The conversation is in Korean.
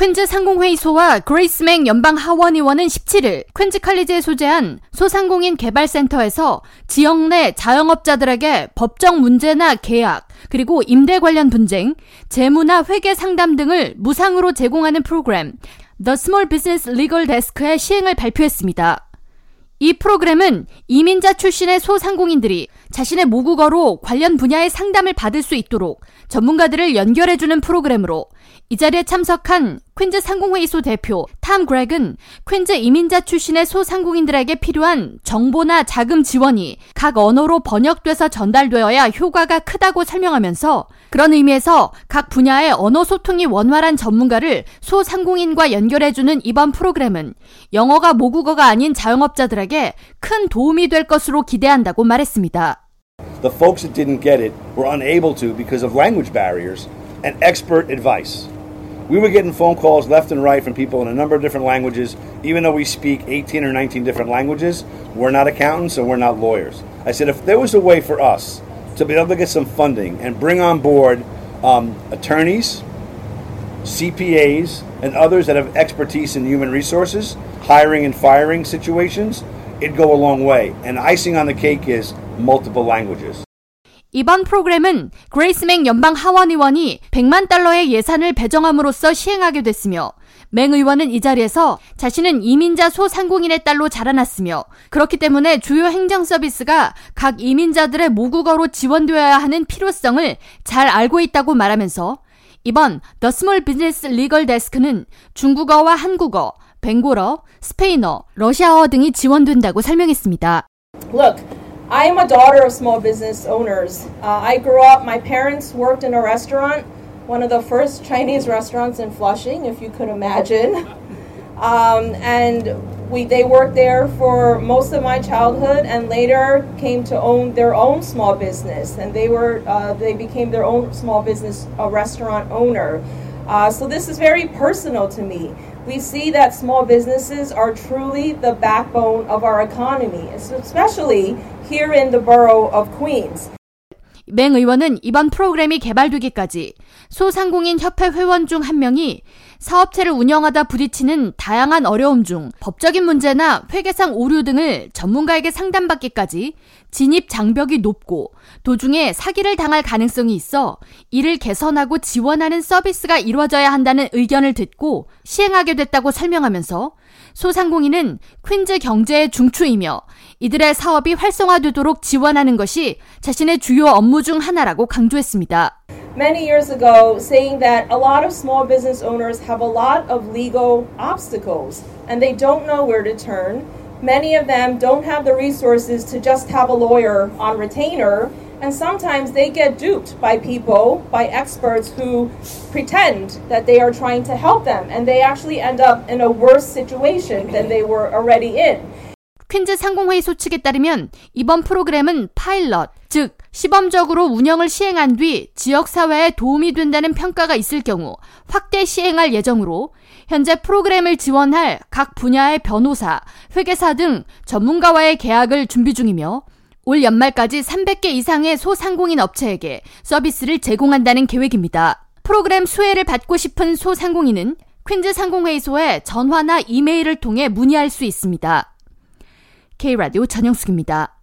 퀸즈 상공회의소와 그레이스 멩 연방 하원의원은 17일 퀸즈 칼리지에 소재한 소상공인 개발센터에서 지역 내 자영업자들에게 법적 문제나 계약, 그리고 임대 관련 분쟁, 재무나 회계 상담 등을 무상으로 제공하는 프로그램 The Small Business Legal Desk의 시행을 발표했습니다. 이 프로그램은 이민자 출신의 소상공인들이 자신의 모국어로 관련 분야의 상담을 받을 수 있도록 전문가들을 연결해주는 프로그램으로 이 자리에 참석한 퀸즈 상공회의소 대표 탐 그렉은 퀸즈 이민자 출신의 소상공인들에게 필요한 정보나 자금 지원이 각 언어로 번역돼서 전달되어야 효과가 크다고 설명하면서 그런 의미에서 각 분야의 언어 소통이 원활한 전문가를 소상공인과 연결해주는 이번 프로그램은 영어가 모국어가 아닌 자영업자들에게 큰 도움이 될 것으로 기대한다고 말했습니다. The folks that didn't get it were unable to because of language barriers and expert advice. we were getting phone calls left and right from people in a number of different languages. Even though we speak 18 or 19 different languages, we're not accountants and we're not lawyers. I said, if there was a way for us to be able to get some funding and bring on board um, attorneys, CPAs, and others that have expertise in human resources, hiring and firing situations, it'd go a long way. And icing on the cake is multiple languages. 이번 프로그램은 그레이스맹 연방 하원 의원이 100만 달러의 예산을 배정함으로써 시행하게 됐으며 맹 의원은 이 자리에서 자신은 이민자 소상공인의 딸로 자라났으며 그렇기 때문에 주요 행정 서비스가 각 이민자들의 모국어로 지원되어야 하는 필요성을 잘 알고 있다고 말하면서 이번 The Small Business Legal Desk는 중국어와 한국어, 벵골어, 스페인어, 러시아어 등이 지원된다고 설명했습니다. Look. I am a daughter of small business owners. Uh, I grew up, my parents worked in a restaurant, one of the first Chinese restaurants in Flushing, if you could imagine. Um, and we, they worked there for most of my childhood and later came to own their own small business. And they, were, uh, they became their own small business uh, restaurant owner. Uh, so this is very personal to me. We see that small businesses are truly the backbone of our economy, especially here in the borough of Queens. 맹 의원은 이번 프로그램이 개발되기까지 소상공인 협회 회원 중 한 명이 사업체를 운영하다 부딪히는 다양한 어려움 중 법적인 문제나 회계상 오류 등을 전문가에게 상담받기까지 진입 장벽이 높고 도중에 사기를 당할 가능성이 있어 이를 개선하고 지원하는 서비스가 이루어져야 한다는 의견을 듣고 시행하게 됐다고 설명하면서 소상공인은 퀸즈 경제의 중추이며 이들의 사업이 활성화되도록 지원하는 것이 자신의 주요 업무 중 하나라고 강조했습니다. Many years ago, saying that a lot of small business owners have a lot of legal obstacles and they don't know where to turn. Many of them don't have the resources to just have a lawyer on retainer And sometimes they get duped by people, by experts who pretend that they are trying to help them, and they actually end up in a worse situation than they were already in. 퀸즈 상공회의 소측에 따르면 이번 프로그램은 파일럿, 즉 시범적으로 운영을 시행한 뒤 지역사회에 도움이 된다는 평가가 있을 경우 확대 시행할 예정으로 현재 프로그램을 지원할 각 분야의 변호사, 회계사 등 전문가와의 계약을 준비 중이며 올 연말까지 300개 이상의 소상공인 업체에게 서비스를 제공한다는 계획입니다. 프로그램 수혜를 받고 싶은 소상공인은 퀸즈 상공회의소에 전화나 이메일을 통해 문의할 수 있습니다. K라디오 전영숙입니다.